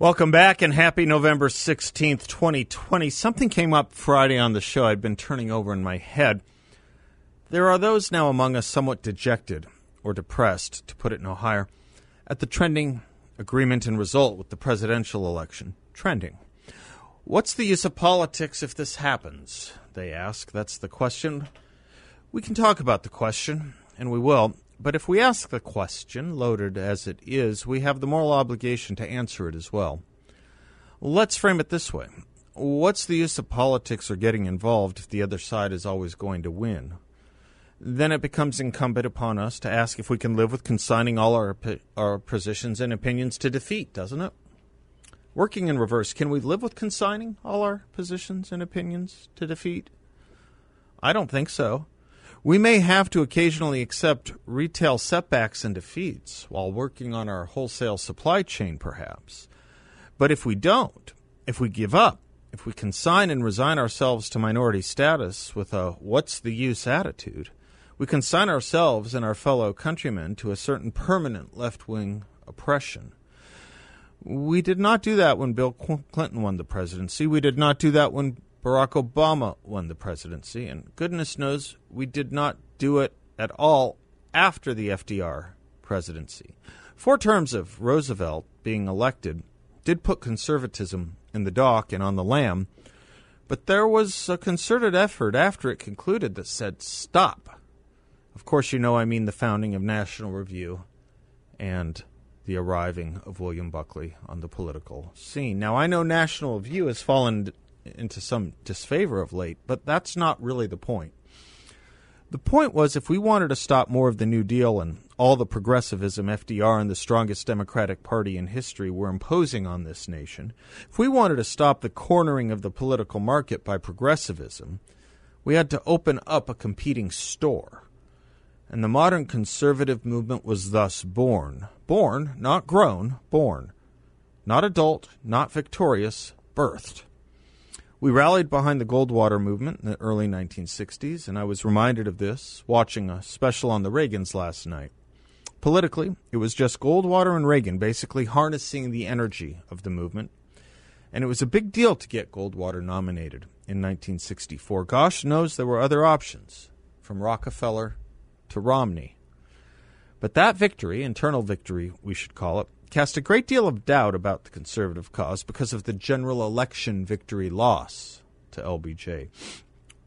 Welcome back and happy November 16th, 2020. Something came up Friday on the show I'd been turning over in my head. There are those now among us somewhat dejected or depressed, to put it no higher, at the trending agreement and result with the presidential election. Trending. What's the use of politics if this happens? They ask. That's the question. We can talk about the question, and we will. But if we ask the question, loaded as it is, we have the moral obligation to answer it as well. Let's frame it this way What's the use of politics or getting involved if the other side is always going to win? Then it becomes incumbent upon us to ask if we can live with consigning all our, our positions and opinions to defeat, doesn't it? Working in reverse, can we live with consigning all our positions and opinions to defeat? I don't think so. We may have to occasionally accept retail setbacks and defeats while working on our wholesale supply chain, perhaps. But if we don't, if we give up, if we consign and resign ourselves to minority status with a what's the use attitude, we consign ourselves and our fellow countrymen to a certain permanent left wing oppression. We did not do that when Bill Clinton won the presidency. We did not do that when Barack Obama won the presidency, and goodness knows we did not do it at all after the FDR presidency. Four terms of Roosevelt being elected did put conservatism in the dock and on the lam, but there was a concerted effort after it concluded that said, stop. Of course, you know I mean the founding of National Review and the arriving of William Buckley on the political scene. Now, I know National Review has fallen into some disfavor of late, but that's not really the point. The point was if we wanted to stop more of the New Deal and all the progressivism FDR and the strongest Democratic Party in history were imposing on this nation, if we wanted to stop the cornering of the political market by progressivism, we had to open up a competing store. And the modern conservative movement was thus born. Born, not grown, born. Not adult, not victorious, birthed. We rallied behind the Goldwater movement in the early 1960s, and I was reminded of this watching a special on the Reagans last night. Politically, it was just Goldwater and Reagan basically harnessing the energy of the movement, and it was a big deal to get Goldwater nominated in 1964. Gosh knows there were other options, from Rockefeller to Romney. But that victory, internal victory we should call it, cast a great deal of doubt about the conservative cause because of the general election victory loss to LBJ.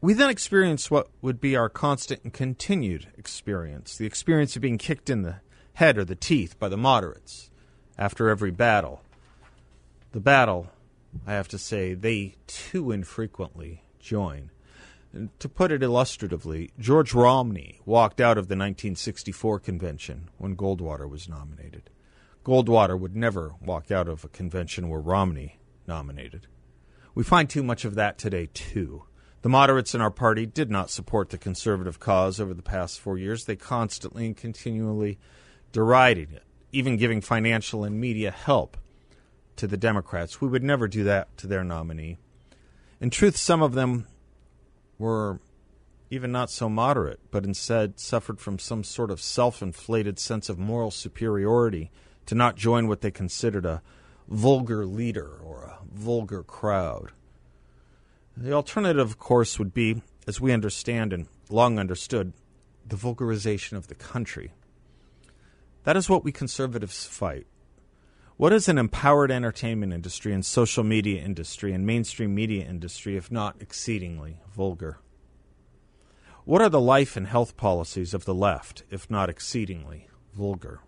We then experienced what would be our constant and continued experience the experience of being kicked in the head or the teeth by the moderates after every battle. The battle, I have to say, they too infrequently join. And to put it illustratively, George Romney walked out of the 1964 convention when Goldwater was nominated. Goldwater would never walk out of a convention where Romney nominated. We find too much of that today, too. The moderates in our party did not support the conservative cause over the past four years. They constantly and continually derided it, even giving financial and media help to the Democrats. We would never do that to their nominee. In truth, some of them were even not so moderate, but instead suffered from some sort of self inflated sense of moral superiority to not join what they considered a vulgar leader or a vulgar crowd. The alternative, of course, would be, as we understand and long understood, the vulgarization of the country. That is what we conservatives fight. What is an empowered entertainment industry and social media industry and mainstream media industry if not exceedingly vulgar? What are the life and health policies of the left if not exceedingly vulgar?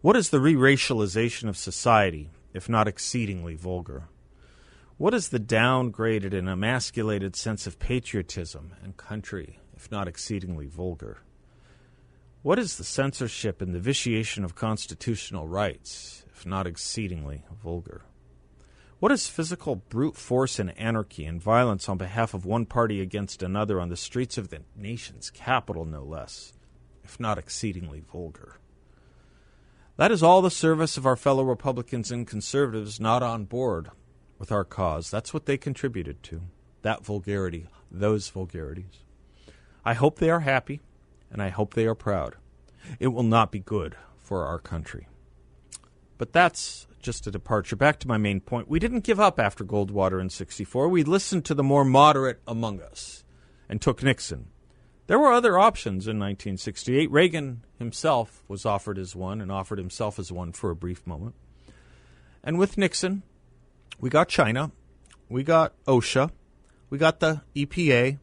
What is the re racialization of society, if not exceedingly vulgar? What is the downgraded and emasculated sense of patriotism and country, if not exceedingly vulgar? What is the censorship and the vitiation of constitutional rights, if not exceedingly, vulgar. What is physical brute force and anarchy and violence on behalf of one party against another on the streets of the nation's capital, no less, if not exceedingly vulgar? That is all the service of our fellow Republicans and conservatives not on board with our cause. That's what they contributed to. That vulgarity, those vulgarities. I hope they are happy, and I hope they are proud. It will not be good for our country. But that's just a departure. Back to my main point. We didn't give up after Goldwater in 64. We listened to the more moderate among us and took Nixon. There were other options in 1968. Reagan himself was offered as one and offered himself as one for a brief moment. And with Nixon, we got China, we got OSHA, we got the EPA,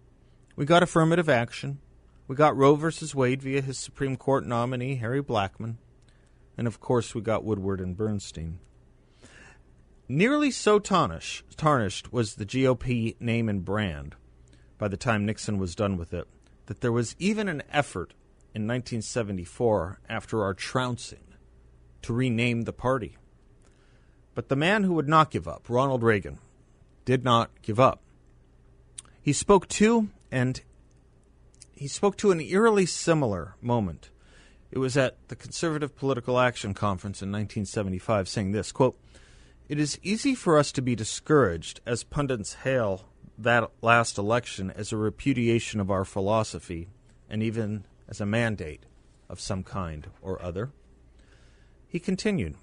we got affirmative action, we got Roe versus Wade via his Supreme Court nominee, Harry Blackmun, and of course we got Woodward and Bernstein. Nearly so tarnish, tarnished was the GOP name and brand by the time Nixon was done with it that there was even an effort in 1974 after our trouncing to rename the party. But the man who would not give up, Ronald Reagan, did not give up. He spoke to and he spoke to an eerily similar moment. It was at the Conservative Political Action Conference in 1975, saying this quote, It is easy for us to be discouraged as pundits hail that last election as a repudiation of our philosophy and even as a mandate of some kind or other. He continued,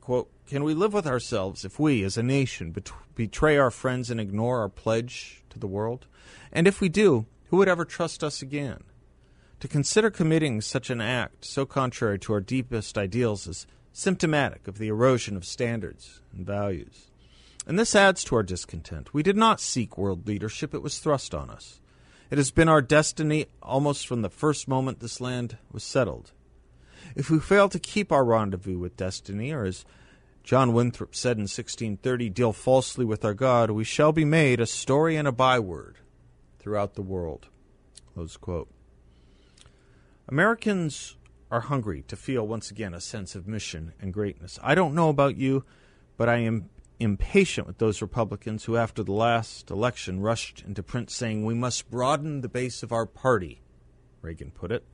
quote, Can we live with ourselves if we, as a nation, bet- betray our friends and ignore our pledge to the world? And if we do, who would ever trust us again? To consider committing such an act so contrary to our deepest ideals is symptomatic of the erosion of standards and values. And this adds to our discontent. We did not seek world leadership, it was thrust on us. It has been our destiny almost from the first moment this land was settled. If we fail to keep our rendezvous with destiny, or as John Winthrop said in 1630, deal falsely with our God, we shall be made a story and a byword throughout the world. Americans are hungry to feel once again a sense of mission and greatness. I don't know about you, but I am impatient with those Republicans who, after the last election, rushed into print saying, We must broaden the base of our party, Reagan put it,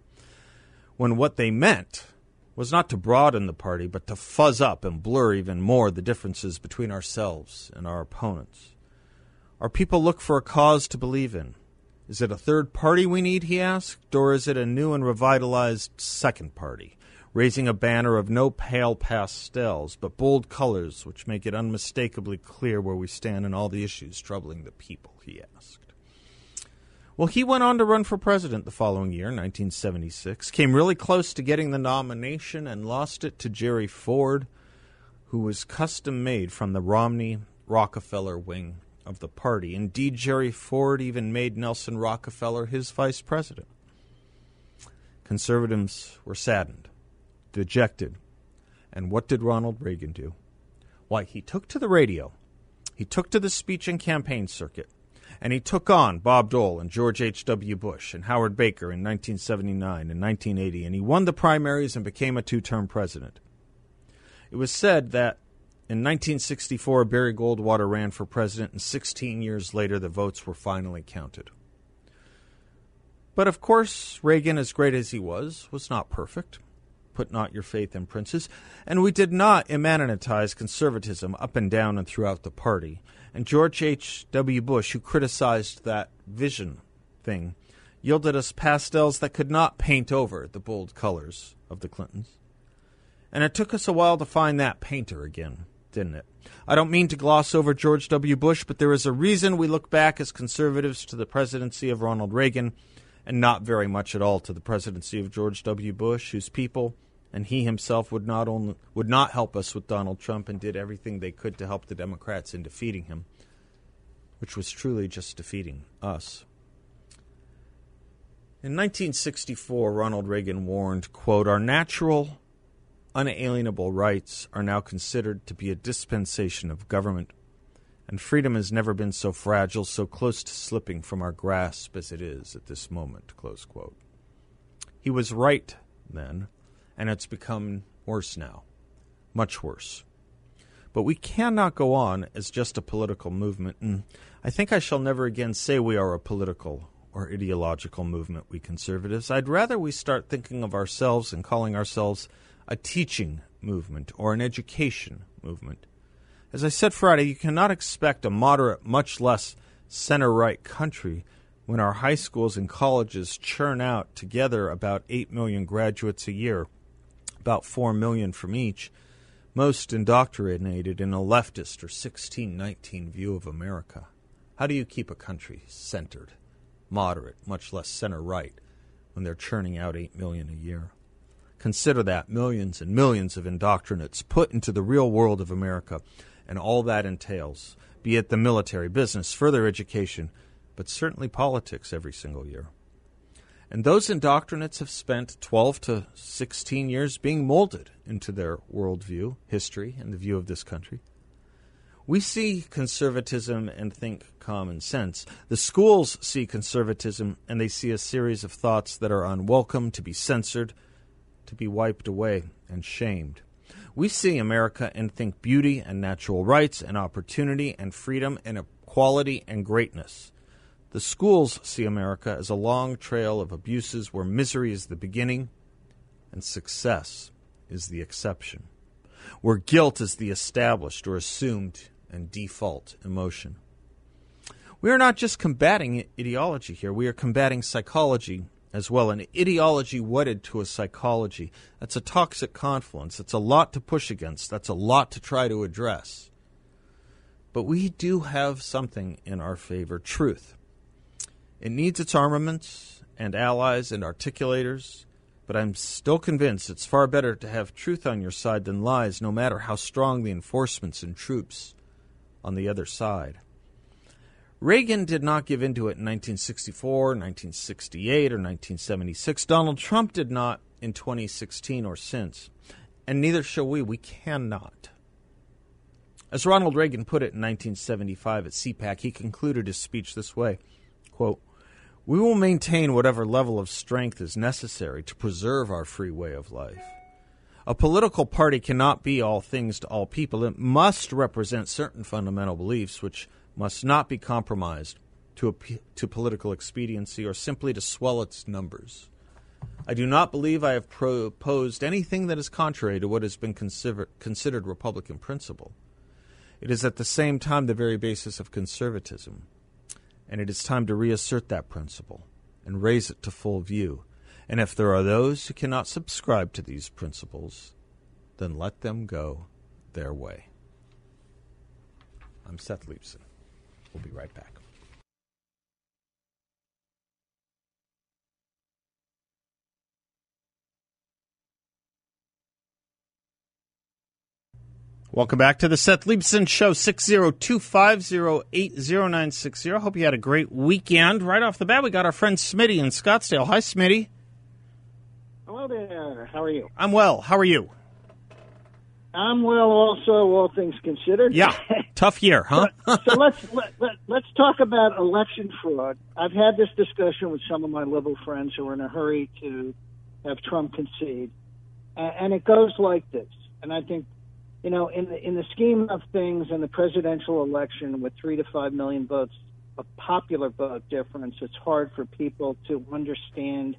when what they meant was not to broaden the party, but to fuzz up and blur even more the differences between ourselves and our opponents. Our people look for a cause to believe in. Is it a third party we need, he asked, or is it a new and revitalized second party? Raising a banner of no pale pastels, but bold colors which make it unmistakably clear where we stand in all the issues troubling the people, he asked. Well, he went on to run for president the following year, 1976, came really close to getting the nomination and lost it to Jerry Ford, who was custom made from the Romney Rockefeller wing of the party. Indeed, Jerry Ford even made Nelson Rockefeller his vice president. Conservatives were saddened dejected. And what did Ronald Reagan do? Why, he took to the radio, he took to the speech and campaign circuit, and he took on Bob Dole and George H.W. Bush and Howard Baker in 1979 and 1980, and he won the primaries and became a two term president. It was said that in 1964, Barry Goldwater ran for president, and 16 years later, the votes were finally counted. But of course, Reagan, as great as he was, was not perfect put not your faith in princes. And we did not immanentize conservatism up and down and throughout the party. And George H.W. Bush, who criticized that vision thing, yielded us pastels that could not paint over the bold colors of the Clintons. And it took us a while to find that painter again, didn't it? I don't mean to gloss over George W. Bush, but there is a reason we look back as conservatives to the presidency of Ronald Reagan and not very much at all to the presidency of George W. Bush, whose people and he himself would not only would not help us with Donald Trump and did everything they could to help the Democrats in defeating him, which was truly just defeating us. In 1964, Ronald Reagan warned, quote, "Our natural unalienable rights are now considered to be a dispensation of government and freedom has never been so fragile, so close to slipping from our grasp as it is at this moment. He was right then, and it's become worse now. much worse. But we cannot go on as just a political movement, and I think I shall never again say we are a political or ideological movement, we conservatives. I'd rather we start thinking of ourselves and calling ourselves a teaching movement or an education movement. As I said Friday, you cannot expect a moderate, much less center right country when our high schools and colleges churn out together about 8 million graduates a year, about 4 million from each, most indoctrinated in a leftist or 1619 view of America. How do you keep a country centered, moderate, much less center right, when they're churning out 8 million a year? Consider that millions and millions of indoctrinates put into the real world of America and all that entails, be it the military, business, further education, but certainly politics every single year. And those indoctrinates have spent 12 to 16 years being molded into their worldview, history, and the view of this country. We see conservatism and think common sense. The schools see conservatism and they see a series of thoughts that are unwelcome, to be censored, to be wiped away and shamed. We see America and think beauty and natural rights and opportunity and freedom and equality and greatness. The schools see America as a long trail of abuses where misery is the beginning and success is the exception, where guilt is the established or assumed and default emotion. We are not just combating ideology here, we are combating psychology as well, an ideology wedded to a psychology. That's a toxic confluence. That's a lot to push against. That's a lot to try to address. But we do have something in our favor truth. It needs its armaments and allies and articulators, but I'm still convinced it's far better to have truth on your side than lies, no matter how strong the enforcements and troops on the other side. Reagan did not give in to it in 1964, 1968, or 1976. Donald Trump did not in 2016 or since. And neither shall we. We cannot. As Ronald Reagan put it in 1975 at CPAC, he concluded his speech this way quote, We will maintain whatever level of strength is necessary to preserve our free way of life. A political party cannot be all things to all people. It must represent certain fundamental beliefs which must not be compromised to, to political expediency or simply to swell its numbers. I do not believe I have proposed anything that is contrary to what has been consider- considered Republican principle. It is at the same time the very basis of conservatism, and it is time to reassert that principle and raise it to full view. And if there are those who cannot subscribe to these principles, then let them go their way. I'm Seth Leibsohn. We'll be right back. Welcome back to the Seth Leibsohn Show, 602-508-0960. Hope you had a great weekend. Right off the bat, we got our friend Smitty in Scottsdale. Hi, Smitty. Hello there. How are you? I'm well. How are you? I'm well, also, all things considered. Yeah, tough year, huh? so let's let, let, let's talk about election fraud. I've had this discussion with some of my liberal friends who are in a hurry to have Trump concede, and, and it goes like this. And I think, you know, in the in the scheme of things, in the presidential election, with three to five million votes, a popular vote difference, it's hard for people to understand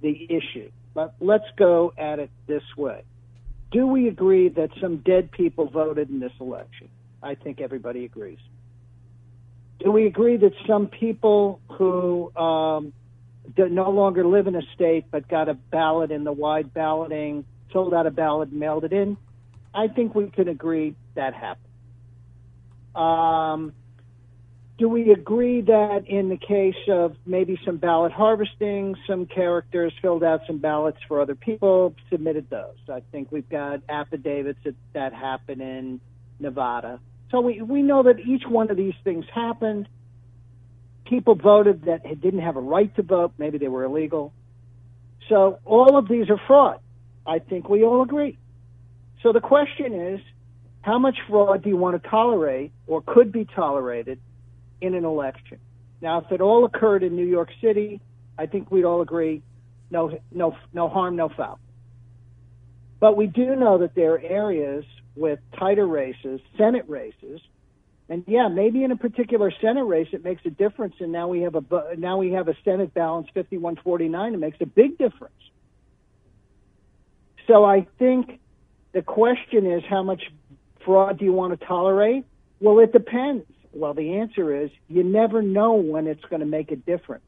the issue. But let's go at it this way do we agree that some dead people voted in this election? I think everybody agrees. Do we agree that some people who um, no longer live in a state but got a ballot in the wide balloting, filled out a ballot, mailed it in? I think we can agree that happened. Um, do we agree that in the case of maybe some ballot harvesting, some characters filled out some ballots for other people, submitted those? I think we've got affidavits that, that happened in Nevada. So we, we know that each one of these things happened. People voted that didn't have a right to vote, maybe they were illegal. So all of these are fraud. I think we all agree. So the question is, how much fraud do you want to tolerate or could be tolerated in an election. Now, if it all occurred in New York City, I think we'd all agree no, no, no harm, no foul. But we do know that there are areas with tighter races, Senate races, and yeah, maybe in a particular Senate race it makes a difference. And now we have a now we have a Senate balance 51-49. It makes a big difference. So I think the question is how much fraud do you want to tolerate? Well, it depends. Well, the answer is you never know when it's going to make a difference.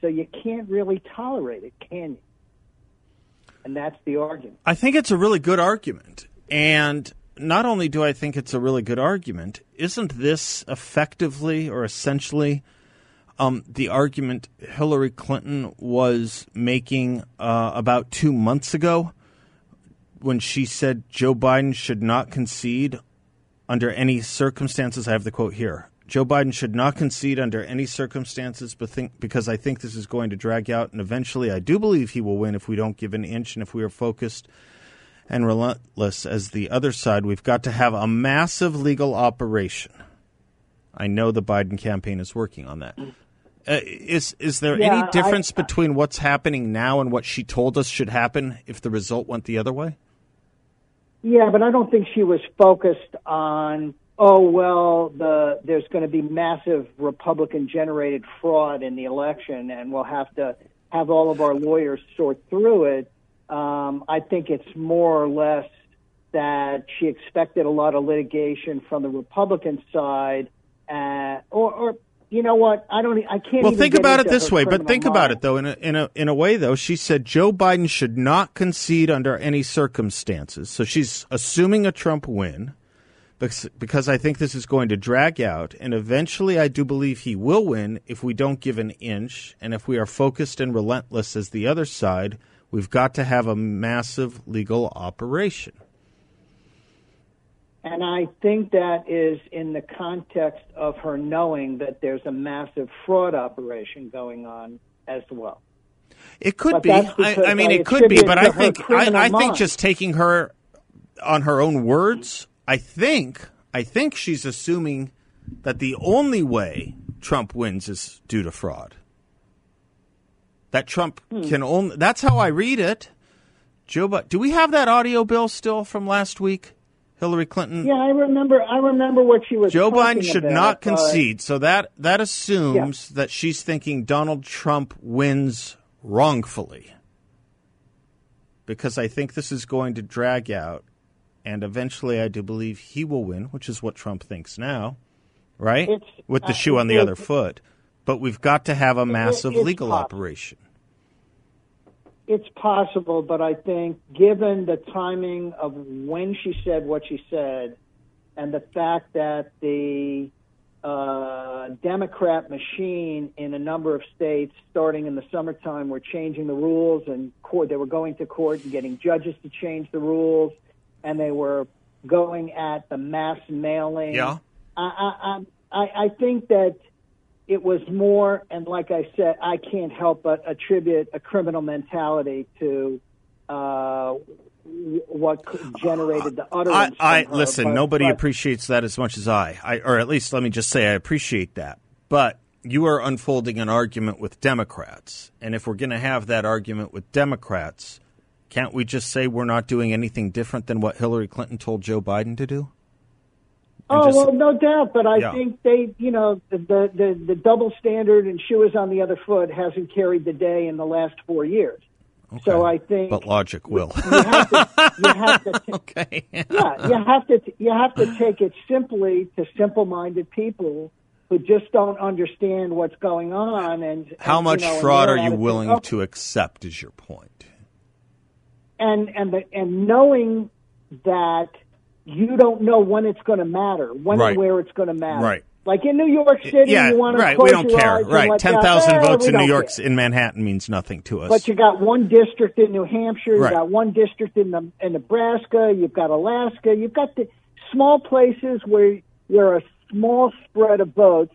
So you can't really tolerate it, can you? And that's the argument. I think it's a really good argument. And not only do I think it's a really good argument, isn't this effectively or essentially um, the argument Hillary Clinton was making uh, about two months ago when she said Joe Biden should not concede under any circumstances? I have the quote here. Joe Biden should not concede under any circumstances because I think this is going to drag out, and eventually I do believe he will win if we don't give an inch and if we are focused and relentless as the other side. We've got to have a massive legal operation. I know the Biden campaign is working on that. Uh, is is there yeah, any difference I, between what's happening now and what she told us should happen if the result went the other way? Yeah, but I don't think she was focused on oh well the there's going to be massive Republican generated fraud in the election and we'll have to have all of our lawyers sort through it. Um, I think it's more or less that she expected a lot of litigation from the Republican side, uh, or, or you know what? I don't. I can't. Well, think about it this way. But think mind. about it though. In a, in a in a way though, she said Joe Biden should not concede under any circumstances. So she's assuming a Trump win, because because I think this is going to drag out, and eventually I do believe he will win if we don't give an inch, and if we are focused and relentless as the other side We've got to have a massive legal operation. And I think that is in the context of her knowing that there's a massive fraud operation going on as well. It could but be. I, I, mean, it could be, but I think I, I think just taking her on her own words, I think I think she's assuming that the only way Trump wins is due to fraud that Trump hmm. can only. That's how I read it. Joe, but do we have that audio bill still from last week? Hillary Clinton. Yeah, I remember. I remember what she was. Joe Biden should about, not concede. Uh, so that that assumes yeah. that she's thinking Donald Trump wins wrongfully, because I think this is going to drag out, and eventually, I do believe he will win, which is what Trump thinks now, right? With the uh, shoe on the other foot. But we've got to have a massive legal possible. operation. It's possible, but I think given the timing of when she said what she said and the fact that the uh, Democrat machine in a number of states, starting in the summertime, were changing the rules and court. They were going to court and getting judges to change the rules, and they were going at the mass mailing. Yeah, I, I, I, I think that it was more, and like I said, I can't help but attribute a criminal mentality to uh, what generated the utterance. I, I listen. But, nobody but, appreciates that as much as I. I, or at least let me just say, I appreciate that. But you are unfolding an argument with Democrats, and if we're going to have that argument with Democrats, can't we just say we're not doing anything different than what Hillary Clinton told Joe Biden to do? Oh just, well, no doubt, but I yeah. think they, you know, the, the the double standard and shoe is on the other foot hasn't carried the day in the last four years. Okay. So I think, but logic will. You have to, you have to t- okay. yeah, you have to you have to take it simply to simple-minded people who just don't understand what's going on. And how and, much you know, fraud are you willing oh. to accept? Is your point? And and the, and knowing that you don't know when it's going to matter, when right. and where it's going to matter. Right. Like in New York City, yeah, you want to right. We don't care. Right. Ten thousand votes in New York, care. in Manhattan, means nothing to us. But you got one district in New Hampshire. You got one district in the in Nebraska. You've got Alaska. You've got the small places where where a small spread of votes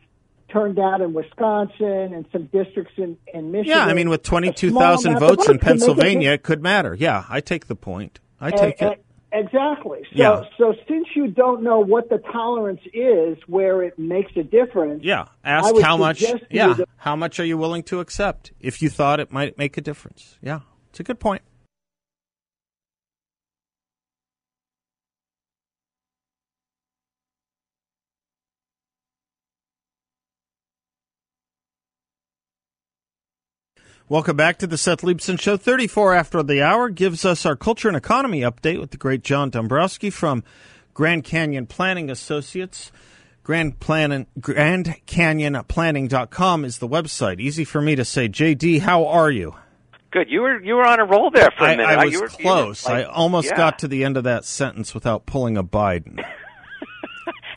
turned out in Wisconsin and some districts in, in Michigan. Yeah, I mean, with 22,000 votes in Pennsylvania, it could matter. Yeah, I take the point. I take and, it. Exactly. So, yeah. so since you don't know what the tolerance is where it makes a difference, yeah, ask how much. Yeah, how much are you willing to accept if you thought it might make a difference? Yeah, it's a good point. Welcome back to the Seth Leibsohn Show. 34 after the hour gives us our culture and economy update with the great John Dombroski from Grand Canyon Planning Associates. Grand, Plan- Grand Canyon Planning.com is the website. Easy for me to say. JD, how are you? Good. You were you were on a roll there for a minute. I was you were, close. You were like, I almost yeah. got to the end of that sentence without pulling a Biden.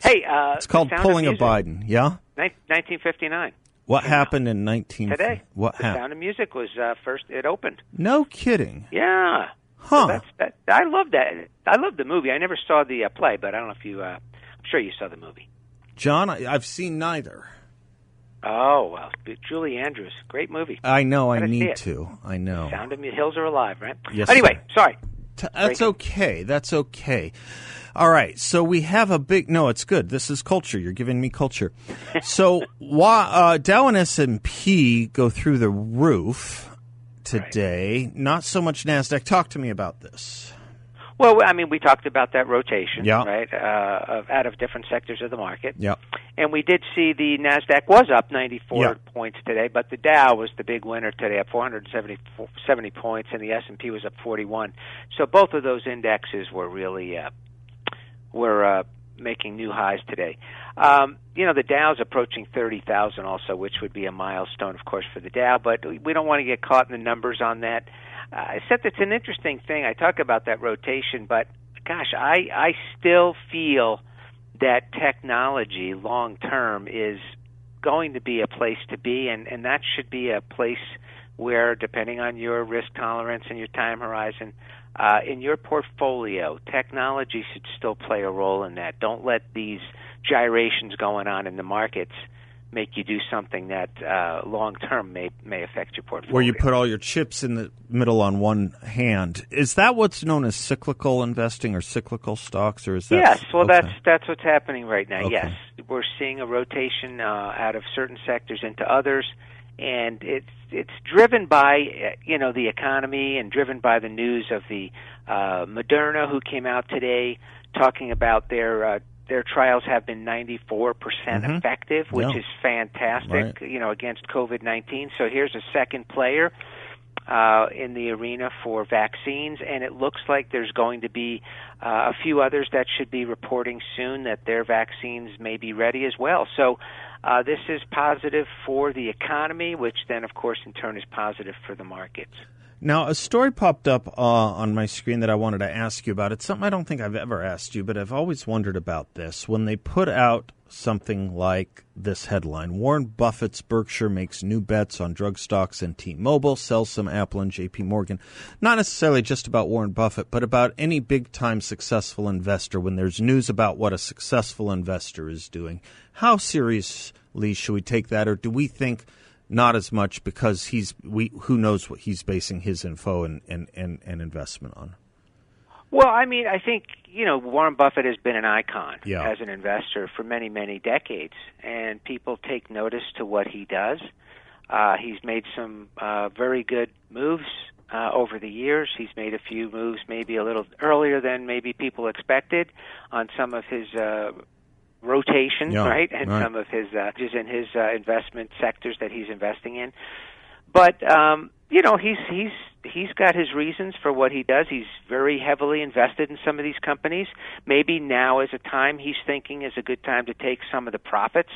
Hey, uh, It's called pulling a Biden. Yeah. 1959. What happened in 19 Today. What the happened? Sound of Music was uh, first. It opened. No kidding. Yeah. Huh. So that's that. I love that. I love the movie. I never saw the uh, play, but I don't know if you. Uh, I'm sure you saw the movie. John, I, I've seen neither. Oh well, Julie Andrews, great movie. I know I need to. I know. Sound of Music. Hills are alive, right? Yes, Anyway, sir. sorry. T- That's Breaking. okay. That's okay. All right. So we have a big. No, it's good. This is culture. You're giving me culture. So why uh, Dow and S and P go through the roof today? Not so much Nasdaq. Talk to me about this. Well, I mean, we talked about that rotation, Yeah. right, uh, of, out of different sectors of the market. Yep. And we did see the Nasdaq was up 94 Yeah. points today, but the Dow was the big winner today, up 470 points, and the S&P was up 41. So both of those indexes were really uh, were uh, making new highs today. Um, you know, the Dow's approaching 30,000 also, which would be a milestone, of course, for the Dow, but we don't want to get caught in the numbers on that. Uh, I said it's an interesting thing. I talk about that rotation, but gosh, I, I still feel that technology long term is going to be a place to be, and, and that should be a place where, depending on your risk tolerance and your time horizon, uh, in your portfolio, technology should still play a role in that. Don't let these gyrations going on in the markets make you do something that uh, long term may may affect your portfolio. Where you put all your chips in the middle on one hand. Is that what's known as cyclical investing or cyclical stocks, or is that? Yes, well, okay. that's that's what's happening right now. Okay. Yes, we're seeing a rotation uh, out of certain sectors into others, and it's it's driven by you know the economy and driven by the news of the uh, Moderna, who came out today talking about their uh, their trials have been 94% Mhm. effective, which Yeah. is fantastic, Right. you know, against COVID-19. So here's a second player uh, in the arena for vaccines, and it looks like there's going to be uh, a few others that should be reporting soon that their vaccines may be ready as well. So uh, this is positive for the economy, which then, of course, in turn is positive for the markets. Now, a story popped up uh, on my screen that I wanted to ask you about. It's something I don't think I've ever asked you, but I've always wondered about this. When they put out something like this headline Warren Buffett's Berkshire makes new bets on drug stocks and T Mobile, sells some Apple and JP Morgan. Not necessarily just about Warren Buffett, but about any big time successful investor when there's news about what a successful investor is doing. How seriously should we take that, or do we think not as much because he's we who knows what he's basing his info and, and, and, and investment on. Well, I mean, I think you know Warren Buffett has been an icon Yeah. as an investor for many, many decades, and people take notice to what he does. Uh, he's made some uh, very good moves uh, over the years. He's made a few moves, maybe a little earlier than maybe people expected, on some of his uh, rotation, Yeah, right, and right. some of his uh, just in his uh, investment sectors that he's investing in. But um, you know, he's he's he's got his reasons for what he does. He's very heavily invested in some of these companies. Maybe now is a time he's thinking is a good time to take some of the profits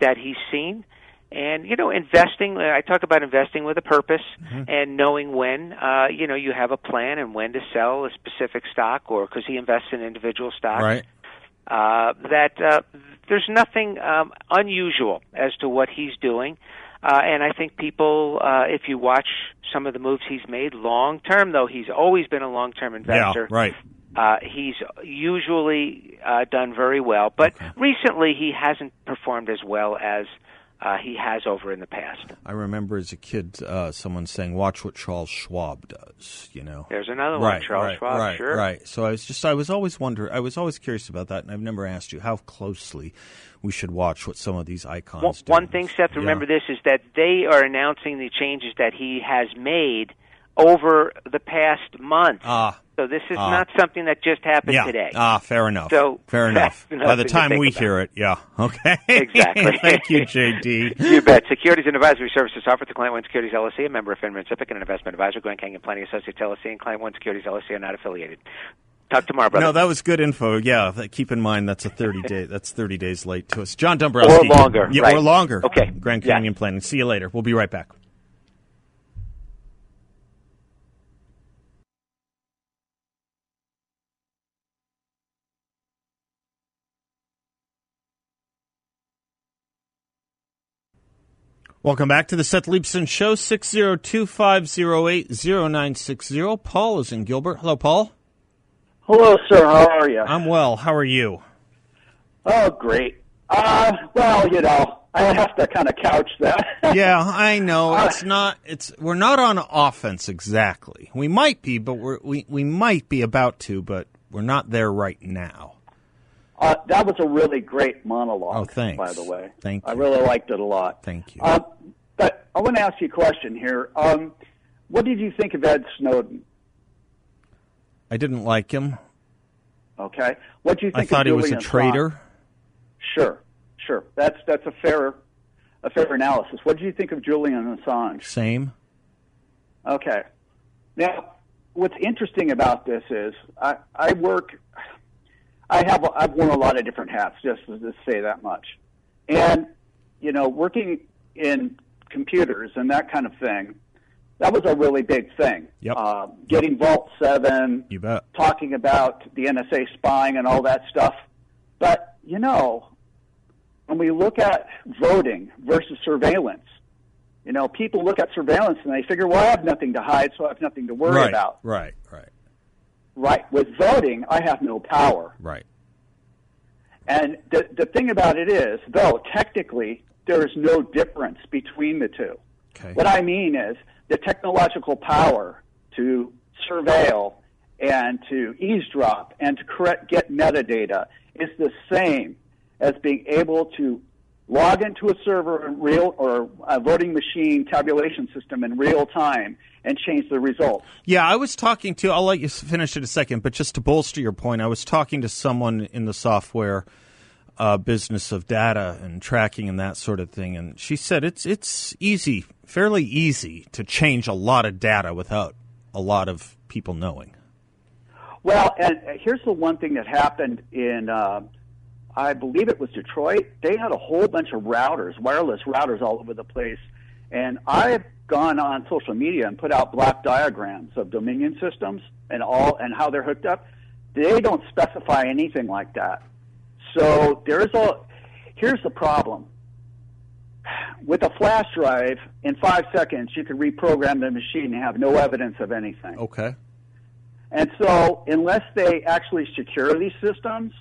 that he's seen. And you know, investing. uh, I talk about investing with a purpose and knowing when. Uh, you know, you have a plan and when to sell a specific stock, or because he invests in individual stocks Right. uh, that uh, there's nothing um, unusual as to what he's doing. Uh, and I think people, uh, if you watch some of the moves he's made long term, though he's always been a long term investor, Yeah, right. uh, he's usually uh, done very well. But recently, he hasn't performed as well as uh, he has over in the past. I remember as a kid uh, someone saying, "Watch what Charles Schwab does." You know. There's another one, Charles right, Schwab. right, sure. right. So I was just, I was always wonder, I was always curious about that, and I've never asked you how closely we should watch what some of these icons One, do. one thing, Seth, remember Yeah. this is that they are announcing the changes that he has made over the past month. Ah. so this is ah. not something that just happened Yeah. today. Ah, fair enough. So, fair enough. By the time we about. hear it, yeah. Okay. Exactly. Thank you, JD. You bet. Securities and advisory services offered to Client One Securities LLC, a member of FINRA Pacific, and an investment advisor. Grand Canyon Planning Associates LLC and Client One Securities LLC are not affiliated. Talk tomorrow, brother. No, that was good info. Yeah, keep in mind that's a thirty day. That's thirty days late to us. John Dombroski, Or longer, Yeah, right. or longer. Okay. Grand Yeah. Canyon Planning. See you later. We'll be right back. Welcome back to the Seth Leibsohn Show, 602-508-0960. Paul is in Gilbert. Hello, Paul. Hello, sir. How are you? I'm well. How are you? oh, great. Uh, well, you know, I have to kind of couch that. yeah, I know. Uh, It's not. It's we're not on offense exactly. We might be, but we're, we we might be about to, but we're not there right now. Uh, that was a really great monologue. Oh, thanks. By the way, Thank I really liked it a lot. Thank you. Um, but I want to ask you a question here. Um, what did you think of Ed Snowden? I didn't like him. Okay, what do you think? I thought he was a traitor. Sure, sure. That's that's a fair a fair analysis. What do you think of Julian Assange? Same. Okay. Now, what's interesting about this is I, I work. I have I've worn a lot of different hats, just to say that much. And you know, working in computers and that kind of thing, that was a really big thing. Yep. Uh, getting Vault Seven, You bet. talking about the NSA spying and all that stuff. But, you know, when we look at voting versus surveillance, you know, people look at surveillance and they figure, well, I have nothing to hide, so I have nothing to worry right. about. Right. Right. Right. With voting, I have no power. Right. And the, the thing about it is, though, technically, there is no difference between the two. Okay. What I mean is the technological power to surveil and to eavesdrop and to correct, get metadata is the same as being able to log into a server in real or a voting machine tabulation system in real time and change the results. Yeah, I was talking to. I'll let you finish in a second, but just to bolster your point, I was talking to someone in the software uh, business of data and tracking and that sort of thing, and she said it's it's easy, fairly easy to change a lot of data without a lot of people knowing. Well, and here's the one thing that happened in, uh, I believe it was Detroit. They had a whole bunch of routers, wireless routers all over the place. And I've gone on social media and put out block diagrams of Dominion systems and all and how they're hooked up. They don't specify anything like that. So there's a here's the problem. With a flash drive, in five seconds, you can reprogram the machine and have no evidence of anything. Okay. And so, unless they actually secure these systems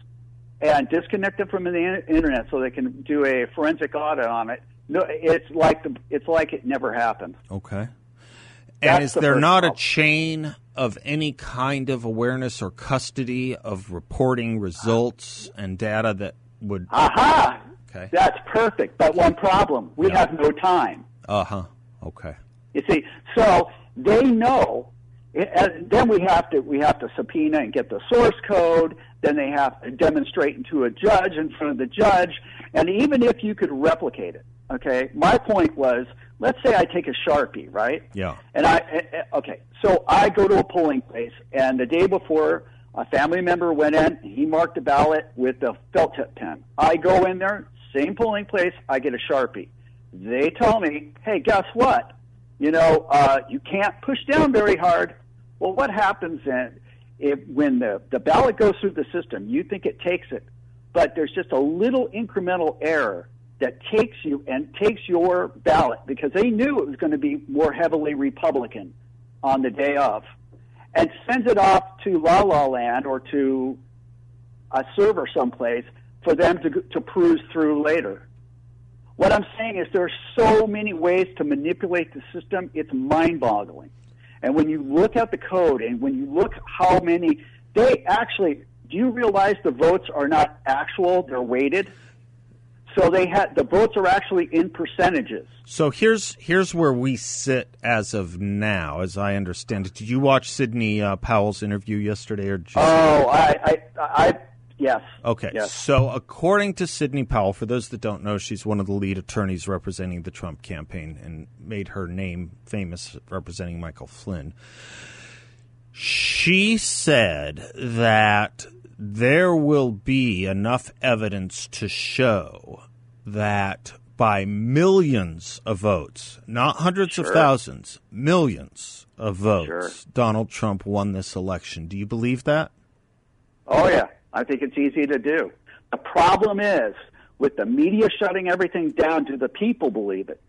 and disconnect them from the internet so they can do a forensic audit on it, no, it's like the, it's like it never happened. Okay. And That's is the there not a chain of any kind of awareness or custody of reporting results and data that would? Aha! Okay. That's perfect. But one problem: we Yeah. have no time. Uh huh. Okay. You see, so they know. And then we have to we have to subpoena and get the source code. Then they have to demonstrate to a judge in front of the judge. And even if you could replicate it, okay. My point was, let's say I take a sharpie, right? Yeah. And I eh, eh, okay, so I go to a polling place, and the day before, a family member went in. He marked a ballot with a felt tip pen. I go in there, same polling place. I get a sharpie. They tell me, hey, guess what? You know, uh, you can't push down very hard. Well, what happens then if when the the ballot goes through the system? You think it takes it, but there's just a little incremental error that takes you and takes your ballot because they knew it was going to be more heavily Republican on the day of, and sends it off to La La Land or to a server someplace for them to to peruse through later. What I'm saying is there are so many ways to manipulate the system. It's mind-boggling. And when you look at the code and when you look how many, they actually, do you realize the votes are not actual, they're weighted? So they had the votes are actually in percentages. So here's here's where we sit as of now, as I understand it. Did you watch Sidney uh, Powell's interview yesterday, or? You oh, I, I, I, yes. Okay. Yes. So according to Sidney Powell, for those that don't know, she's one of the lead attorneys representing the Trump campaign and made her name famous representing Michael Flynn. She said that there will be enough evidence to show that by millions of votes, not hundreds Sure. of thousands, millions of votes, Sure. Donald Trump won this election. Do you believe that? Oh yeah, I think it's easy to do. The problem is with the media shutting everything down. Do the people believe it?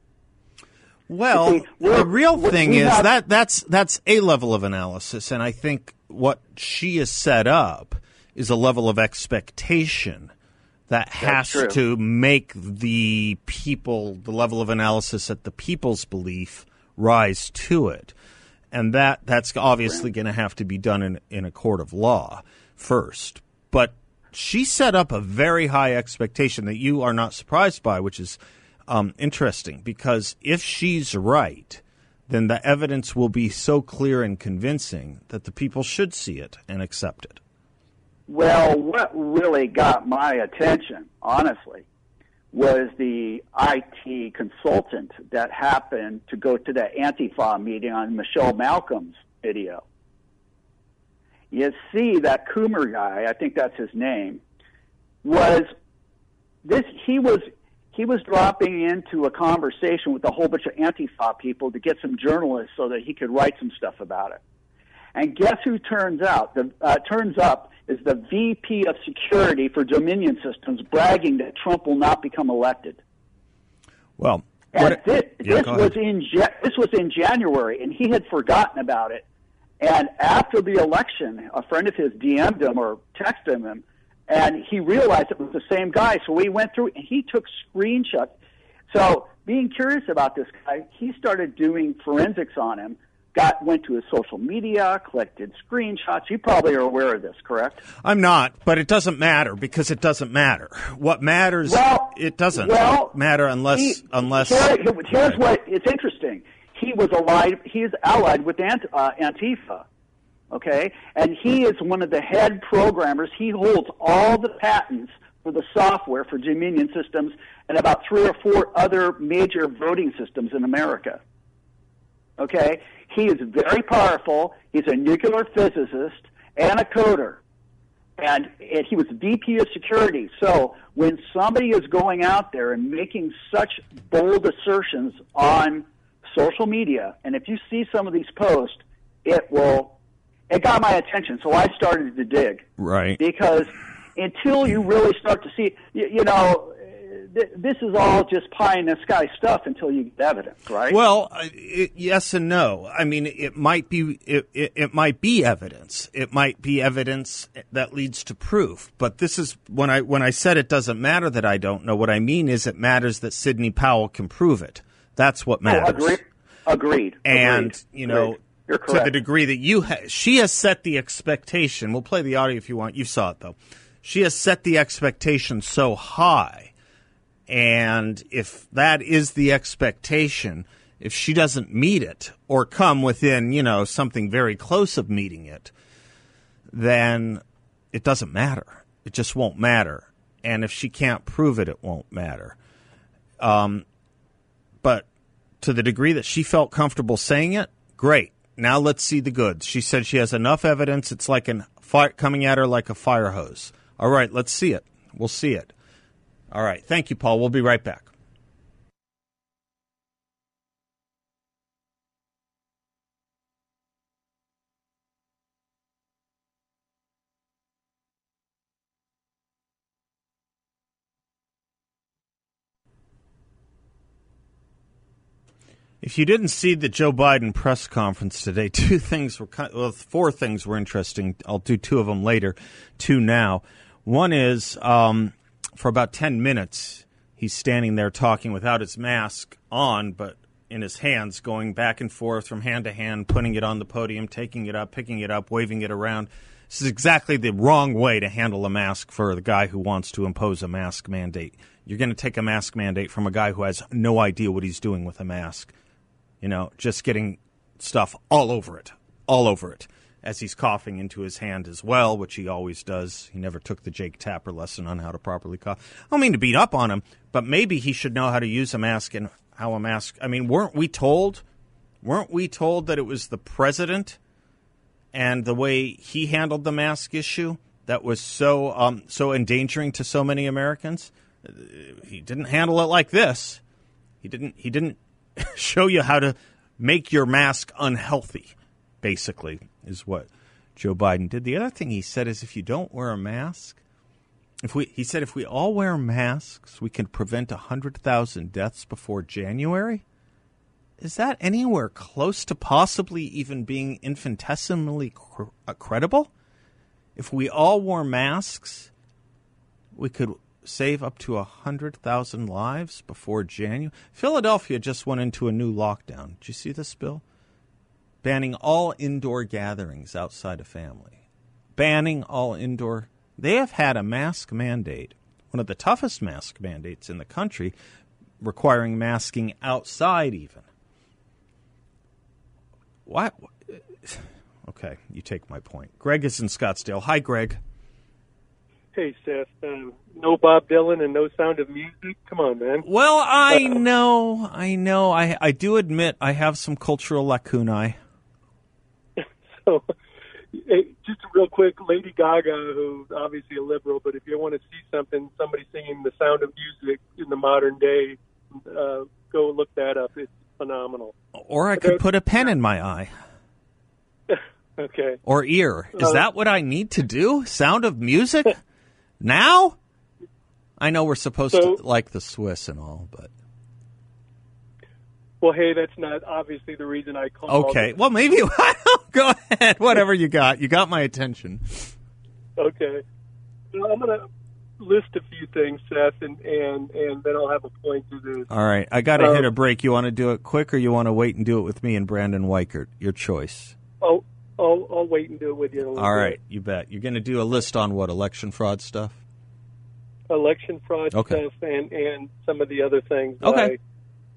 Well, see, the real thing is have- that that's that's a level of analysis, and I think what she has set up is a level of expectation that has true. to make the people the level of analysis that the people's belief rise to it, and that that's obviously going to have to be done in in a court of law first, but. She set up a very high expectation that you are not surprised by, which is um, interesting because if she's right, then the evidence will be so clear and convincing that the people should see it and accept it. Well, what really got my attention, honestly, was the IT consultant that happened to go to that Antifa meeting on Michelle Malkin's video. You see that Coomer guy, I think that's his name, was this he was he was dropping into a conversation with a whole bunch of Antifa people to get some journalists so that he could write some stuff about it. And guess who turns out? The uh, turns up is the VP of Security for Dominion Systems, bragging that Trump will not become elected. Well, this, yeah, this was in this was in January, and he had forgotten about it. And after the election, a friend of his DM'd him or texted him, and he realized it was the same guy. So we went through, and he took screenshots. So being curious about this guy, he started doing forensics on him. Got went to his social media, collected screenshots. You probably are aware of this, correct? I'm not, but it doesn't matter because it doesn't matter. What matters, Well, it doesn't well, matter unless he- unless. here- here's Right. what it's interesting. He was allied. He is allied with Ant, uh, Antifa. Okay, and he is one of the head programmers. He holds all the patents for the software for Dominion systems and about three or four other major voting systems in America. Okay, he is very powerful. He's a nuclear physicist and a coder and, and he was VP of security. So when somebody is going out there and making such bold assertions on social media, and if you see some of these posts, it will. It got my attention, so I started to dig Right. because until you really start to see, you, you know, th- this is all just pie in the sky stuff until you get evidence, right? Well, it, yes and no. I mean, it might be it, it, it might be evidence. It might be evidence that leads to proof. But this is when I when I said it doesn't matter that I don't know. What I mean is it matters that Sidney Powell can prove it. That's what Oh, matters. agreed. Agreed. And Agreed. you know, Agreed. To the degree that you ha- she has set the expectation. We'll play the audio if you want. You saw it though. She has set the expectation so high, and if that is the expectation, if she doesn't meet it or come within, you know, something very close of meeting it, then it doesn't matter. It just won't matter. And if she can't prove it, it won't matter. Um, but to the degree that she felt comfortable saying it, great. Now let's see the goods. She said she has enough evidence. It's like an fire coming at her like a fire hose. All right, let's see it. We'll see it. All right. Thank you, Paul. We'll be right back. If you didn't see the Joe Biden press conference today, two things were well, four things were interesting. I'll do two of them later, two now. One is um, for about ten minutes, he's standing there talking without his mask on, but in his hands, going back and forth from hand to hand, putting it on the podium, taking it up, picking it up, waving it around. This is exactly the wrong way to handle a mask for the guy who wants to impose a mask mandate. You're going to take a mask mandate from a guy who has no idea what he's doing with a mask. You know, just getting stuff all over it, all over it, as he's coughing into his hand as well, which he always does. He never took the Jake Tapper lesson on how to properly cough. I don't mean to beat up on him, but maybe he should know how to use a mask and how a mask. I mean, weren't we told? Weren't we told that it was the president and the way he handled the mask issue that was so um, so endangering to so many Americans? He didn't handle it like this. He didn't. He didn't show you how to make your mask unhealthy. Basically, is what Joe Biden did. The other thing he said is, if you don't wear a mask, if we, he said, if we all wear masks, we can prevent hundred thousand deaths before January. Is that anywhere close to possibly even being infinitesimally cr- uh, credible? If we all wore masks, we could save up to 100,000 lives before January. Philadelphia just went into a new lockdown. Did you see this bill? Banning all indoor gatherings outside of family. Banning all indoor. They have had a mask mandate, one of the toughest mask mandates in the country, requiring masking outside even. What? Okay, you take my point. Greg is in Scottsdale. Hi, Greg. Hey, Seth. Um, no Bob Dylan and no Sound of Music. Come on, man. Well, I know, I know. I I do admit I have some cultural lacunae. so, hey, just real quick, Lady Gaga, who's obviously a liberal, but if you want to see something, somebody singing the Sound of Music in the modern day, uh, go look that up. It's phenomenal. Or I could put a pen in my eye. okay. Or ear. Is Uh, that what I need to do? Sound of music? now? I know we're supposed So- to like the Swiss and all, but Well, hey, that's not obviously the reason I called. okay. Well, maybe go ahead. Whatever you got, you got my attention. Okay. Well, I'm going to list a few things, Seth, and, and, and then I'll have a point to this. All right, I got to Um, hit a break. You want to do it quick, or you want to wait and do it with me and Brandon Weichert? Your choice. I'll, I'll, I'll wait and do it with you in a little All bit. right, you bet. You're going to do a list on what election fraud stuff. Election fraud Okay. stuff and, and some of the other things. Okay.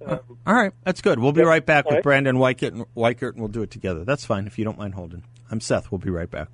I, um, All right, that's good. We'll be right back with right. Brandon Weichert and, Weichert, and we'll do it together. That's fine if you don't mind holding. I'm Seth. We'll be right back.